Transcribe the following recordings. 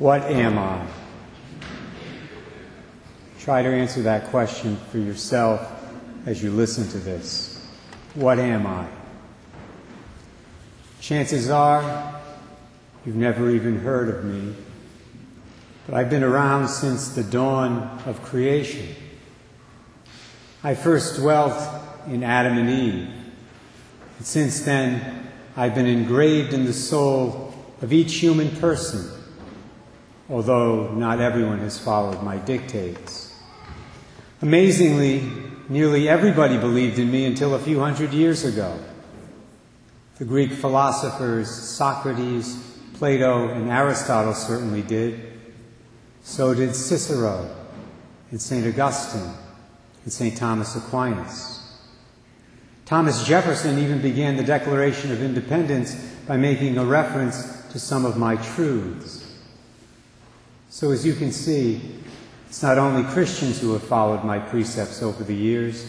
What am I? Try to answer that question for yourself as you listen to this. What am I? Chances are you've never even heard of me, but I've been around since the dawn of creation. I first dwelt in Adam and Eve, and since then I've been engraved in the soul of each human person although not everyone has followed my dictates. Amazingly, nearly everybody believed in me until a few hundred years ago. The Greek philosophers Socrates, Plato, and Aristotle certainly did. So did Cicero, and St. Augustine, and St. Thomas Aquinas. Thomas Jefferson even began the Declaration of Independence by making a reference to some of my truths. So, as you can see, it's not only Christians who have followed my precepts over the years,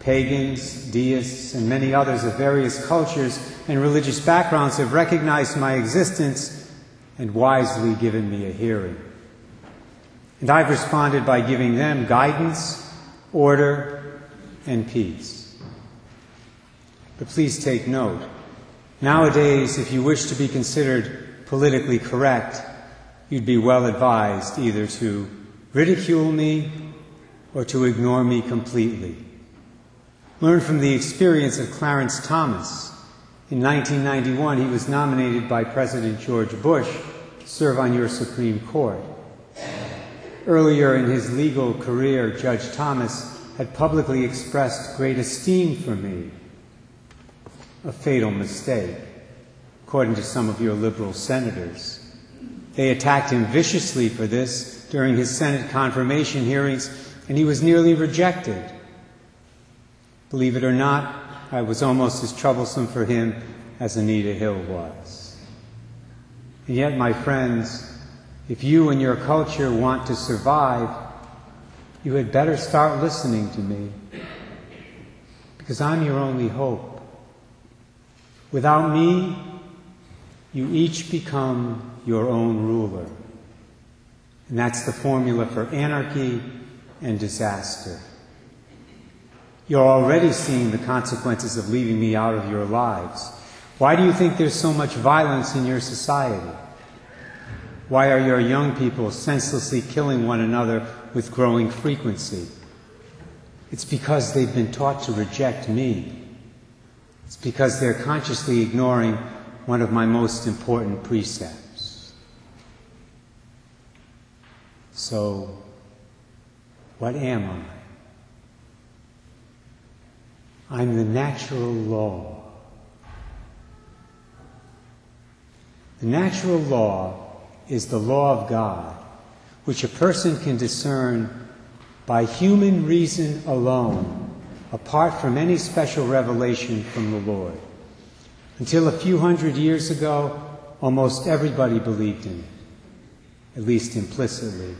pagans, deists, and many others of various cultures and religious backgrounds have recognized my existence and wisely given me a hearing. And I've responded by giving them guidance, order, and peace. But please take note. Nowadays, if you wish to be considered politically correct, you'd be well advised either to ridicule me or to ignore me completely. Learn from the experience of Clarence Thomas. In 1991, he was nominated by President George Bush to serve on your Supreme Court. Earlier in his legal career, Judge Thomas had publicly expressed great esteem for me. A fatal mistake, according to some of your liberal senators. They attacked him viciously for this during his Senate confirmation hearings, and he was nearly rejected. Believe it or not, I was almost as troublesome for him as Anita Hill was. And yet, my friends, if you and your culture want to survive, you had better start listening to me, because I'm your only hope. Without me, you each become your own ruler. And that's the formula for anarchy and disaster. You're already seeing the consequences of leaving me out of your lives. Why do you think there's so much violence in your society? Why are your young people senselessly killing one another with growing frequency? It's because they've been taught to reject me. It's because they're consciously ignoring one of my most important precepts. So, what am I? I'm the natural law. The natural law is the law of God, which a person can discern by human reason alone, apart from any special revelation from the Lord. Until a few hundred years ago, almost everybody believed in it, at least implicitly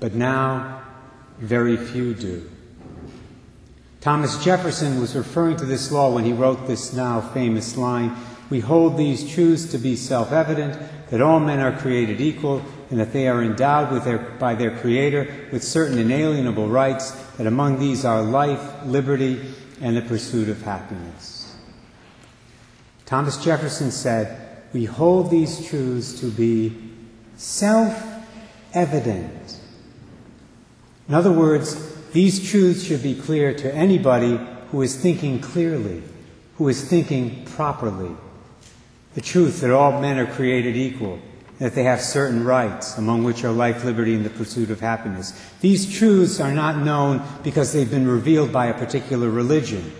but now very few do. Thomas Jefferson was referring to this law when he wrote this now famous line We hold these truths to be self evident that all men are created equal and that they are endowed their, by their Creator with certain inalienable rights, that among these are life, liberty, and the pursuit of happiness. Thomas Jefferson said, We hold these truths to be self evident in other words, these truths should be clear to anybody who is thinking clearly, who is thinking properly. The truth that all men are created equal, that they have certain rights, among which are life, liberty, and the pursuit of happiness. These truths are not known because they've been revealed by a particular religion.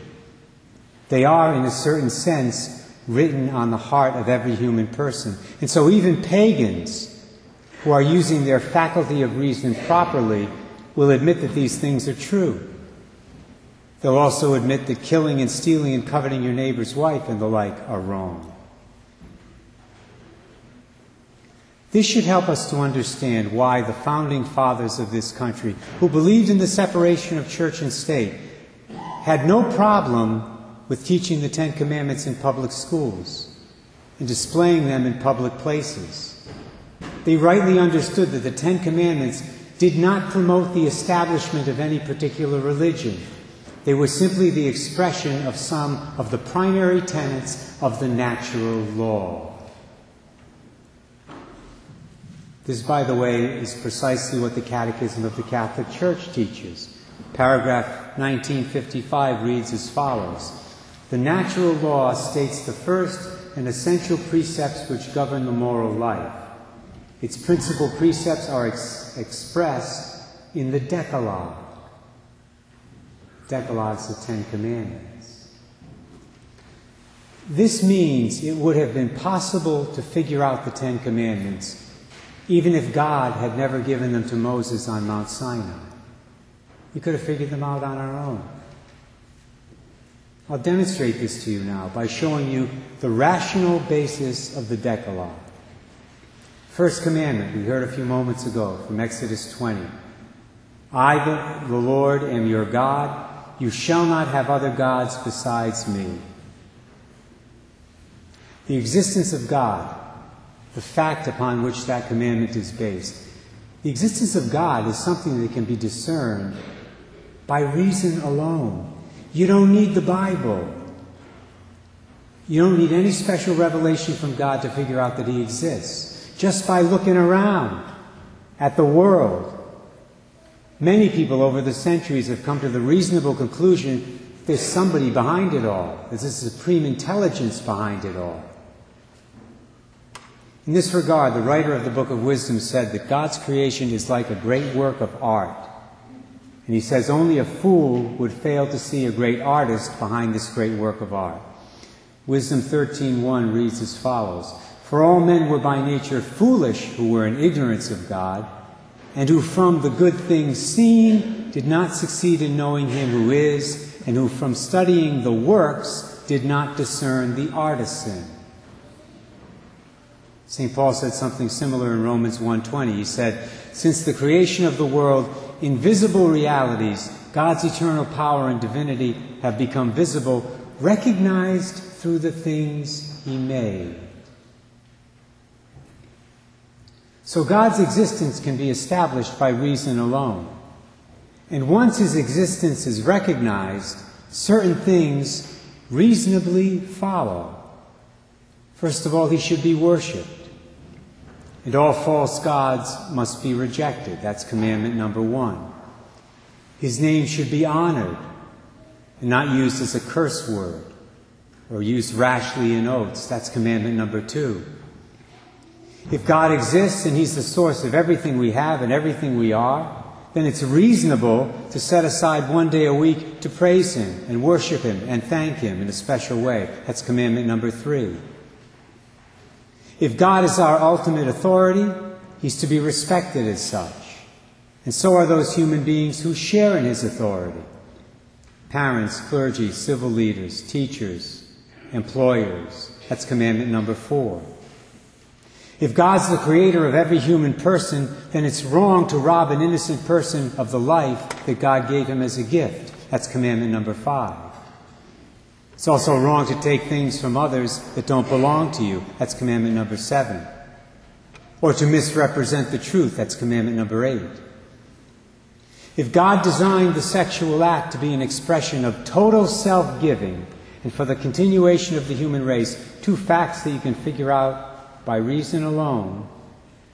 They are, in a certain sense, written on the heart of every human person. And so even pagans who are using their faculty of reason properly will admit that these things are true. They'll also admit that killing and stealing and coveting your neighbor's wife and the like are wrong. This should help us to understand why the founding fathers of this country, who believed in the separation of church and state, had no problem with teaching the Ten Commandments in public schools and displaying them in public places. They rightly understood that the Ten Commandments did not promote the establishment of any particular religion. They were simply the expression of some of the primary tenets of the natural law. This, by the way, is precisely what the Catechism of the Catholic Church teaches. Paragraph 1955 reads as follows The natural law states the first and essential precepts which govern the moral life. Its principal precepts are ex- expressed in the Decalogue. Decalogue is the Ten Commandments. This means it would have been possible to figure out the Ten Commandments even if God had never given them to Moses on Mount Sinai. We could have figured them out on our own. I'll demonstrate this to you now by showing you the rational basis of the Decalogue. First commandment, we heard a few moments ago from Exodus 20. I, the, Lord, am your God. You shall not have other gods besides me. The existence of God, the fact upon which that commandment is based, the existence of God is something that can be discerned by reason alone. You don't need the Bible. You don't need any special revelation from God to figure out that He exists just by looking around at the world. Many people over the centuries have come to the reasonable conclusion there's somebody behind it all, there's a supreme intelligence behind it all. In this regard, the writer of the Book of Wisdom said that God's creation is like a great work of art. And he says only a fool would fail to see a great artist behind this great work of art. Wisdom 13:1 reads as follows: for all men were by nature foolish who were in ignorance of God, and who from the good things seen did not succeed in knowing him who is, and who from studying the works did not discern the artisan. St. Paul said something similar in Romans 1:20. He said, "Since the creation of the world, invisible realities, God's eternal power and divinity have become visible, recognized through the things he made." So God's existence can be established by reason alone. And once his existence is recognized, certain things reasonably follow. First of all, he should be worshiped. And all false gods must be rejected. That's commandment number one. His name should be honored and not used as a curse word or used rashly in oaths. That's commandment number two. If God exists and He's the source of everything we have and everything we are, then it's reasonable to set aside one day a week to praise Him and worship Him and thank Him in a special way. That's commandment number three. If God is our ultimate authority, He's to be respected as such. And so are those human beings who share in His authority parents, clergy, civil leaders, teachers, employers. That's commandment number four. If God's the creator of every human person, then it's wrong to rob an innocent person of the life that God gave him as a gift. That's commandment number five. It's also wrong to take things from others that don't belong to you. That's commandment number seven. Or to misrepresent the truth. That's commandment number eight. If God designed the sexual act to be an expression of total self giving and for the continuation of the human race, two facts that you can figure out by reason alone,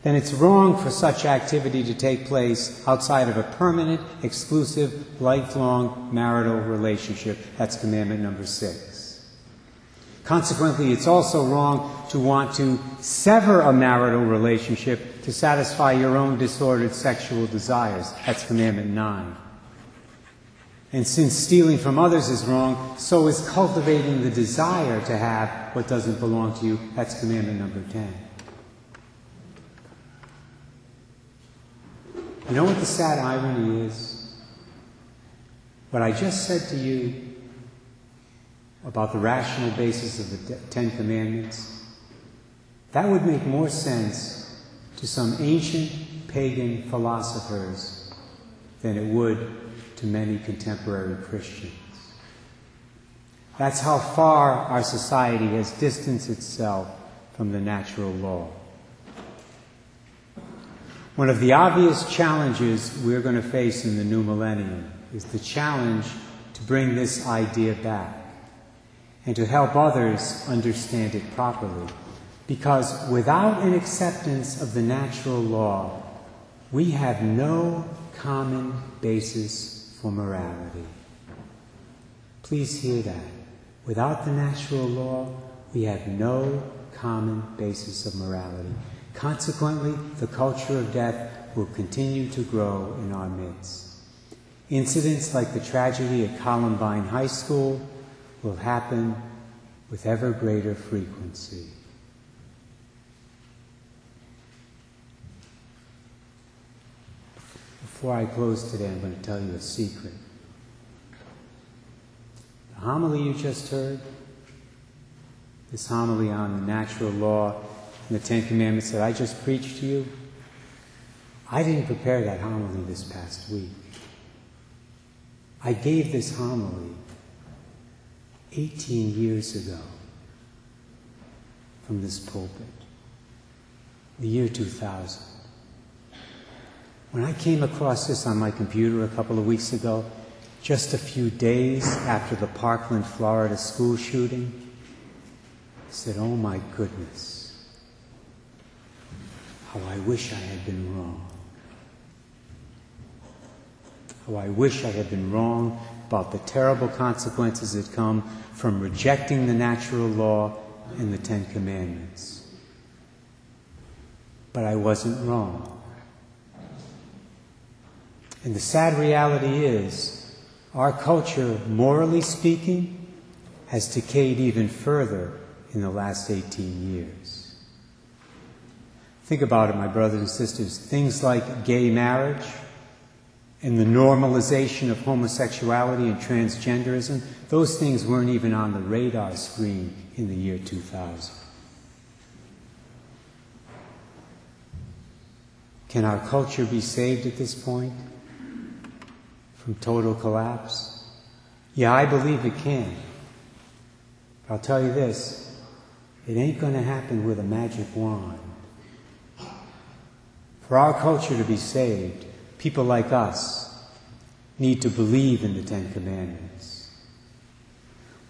then it's wrong for such activity to take place outside of a permanent, exclusive, lifelong marital relationship. That's commandment number six. Consequently, it's also wrong to want to sever a marital relationship to satisfy your own disordered sexual desires. That's commandment nine. And since stealing from others is wrong, so is cultivating the desire to have what doesn't belong to you. That's commandment number 10. You know what the sad irony is? What I just said to you about the rational basis of the Ten Commandments, that would make more sense to some ancient pagan philosophers than it would to many contemporary Christians. That's how far our society has distanced itself from the natural law. One of the obvious challenges we're going to face in the new millennium is the challenge to bring this idea back and to help others understand it properly. Because without an acceptance of the natural law, we have no common basis for morality. Please hear that. Without the natural law, we have no common basis of morality. Consequently, the culture of death will continue to grow in our midst. Incidents like the tragedy at Columbine High School will happen with ever greater frequency. Before I close today, I'm going to tell you a secret. The homily you just heard, this homily on the natural law the Ten Commandments that I just preached to you, I didn't prepare that homily this past week. I gave this homily 18 years ago from this pulpit, the year 2000. When I came across this on my computer a couple of weeks ago, just a few days after the Parkland, Florida school shooting, I said, Oh my goodness, how I wish I had been wrong. How I wish I had been wrong about the terrible consequences that come from rejecting the natural law and the Ten Commandments. But I wasn't wrong. And the sad reality is, our culture, morally speaking, has decayed even further in the last 18 years. Think about it, my brothers and sisters. Things like gay marriage, and the normalization of homosexuality and transgenderism, those things weren't even on the radar screen in the year 2000. Can our culture be saved at this point from total collapse? Yeah, I believe it can. I'll tell you this it ain't going to happen with a magic wand. For our culture to be saved, people like us need to believe in the Ten Commandments.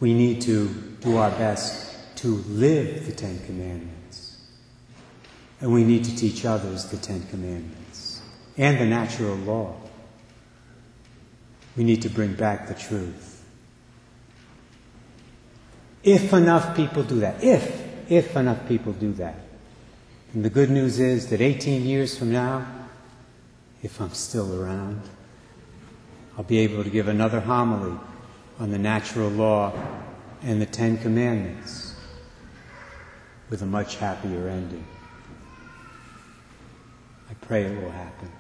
We need to do our best to live the Ten Commandments. And we need to teach others the Ten Commandments and the natural law. We need to bring back the truth. If enough people do that, if, if enough people do that. And the good news is that 18 years from now, if I'm still around. I'll be able to give another homily on the natural law and the Ten Commandments with a much happier ending. I pray it will happen.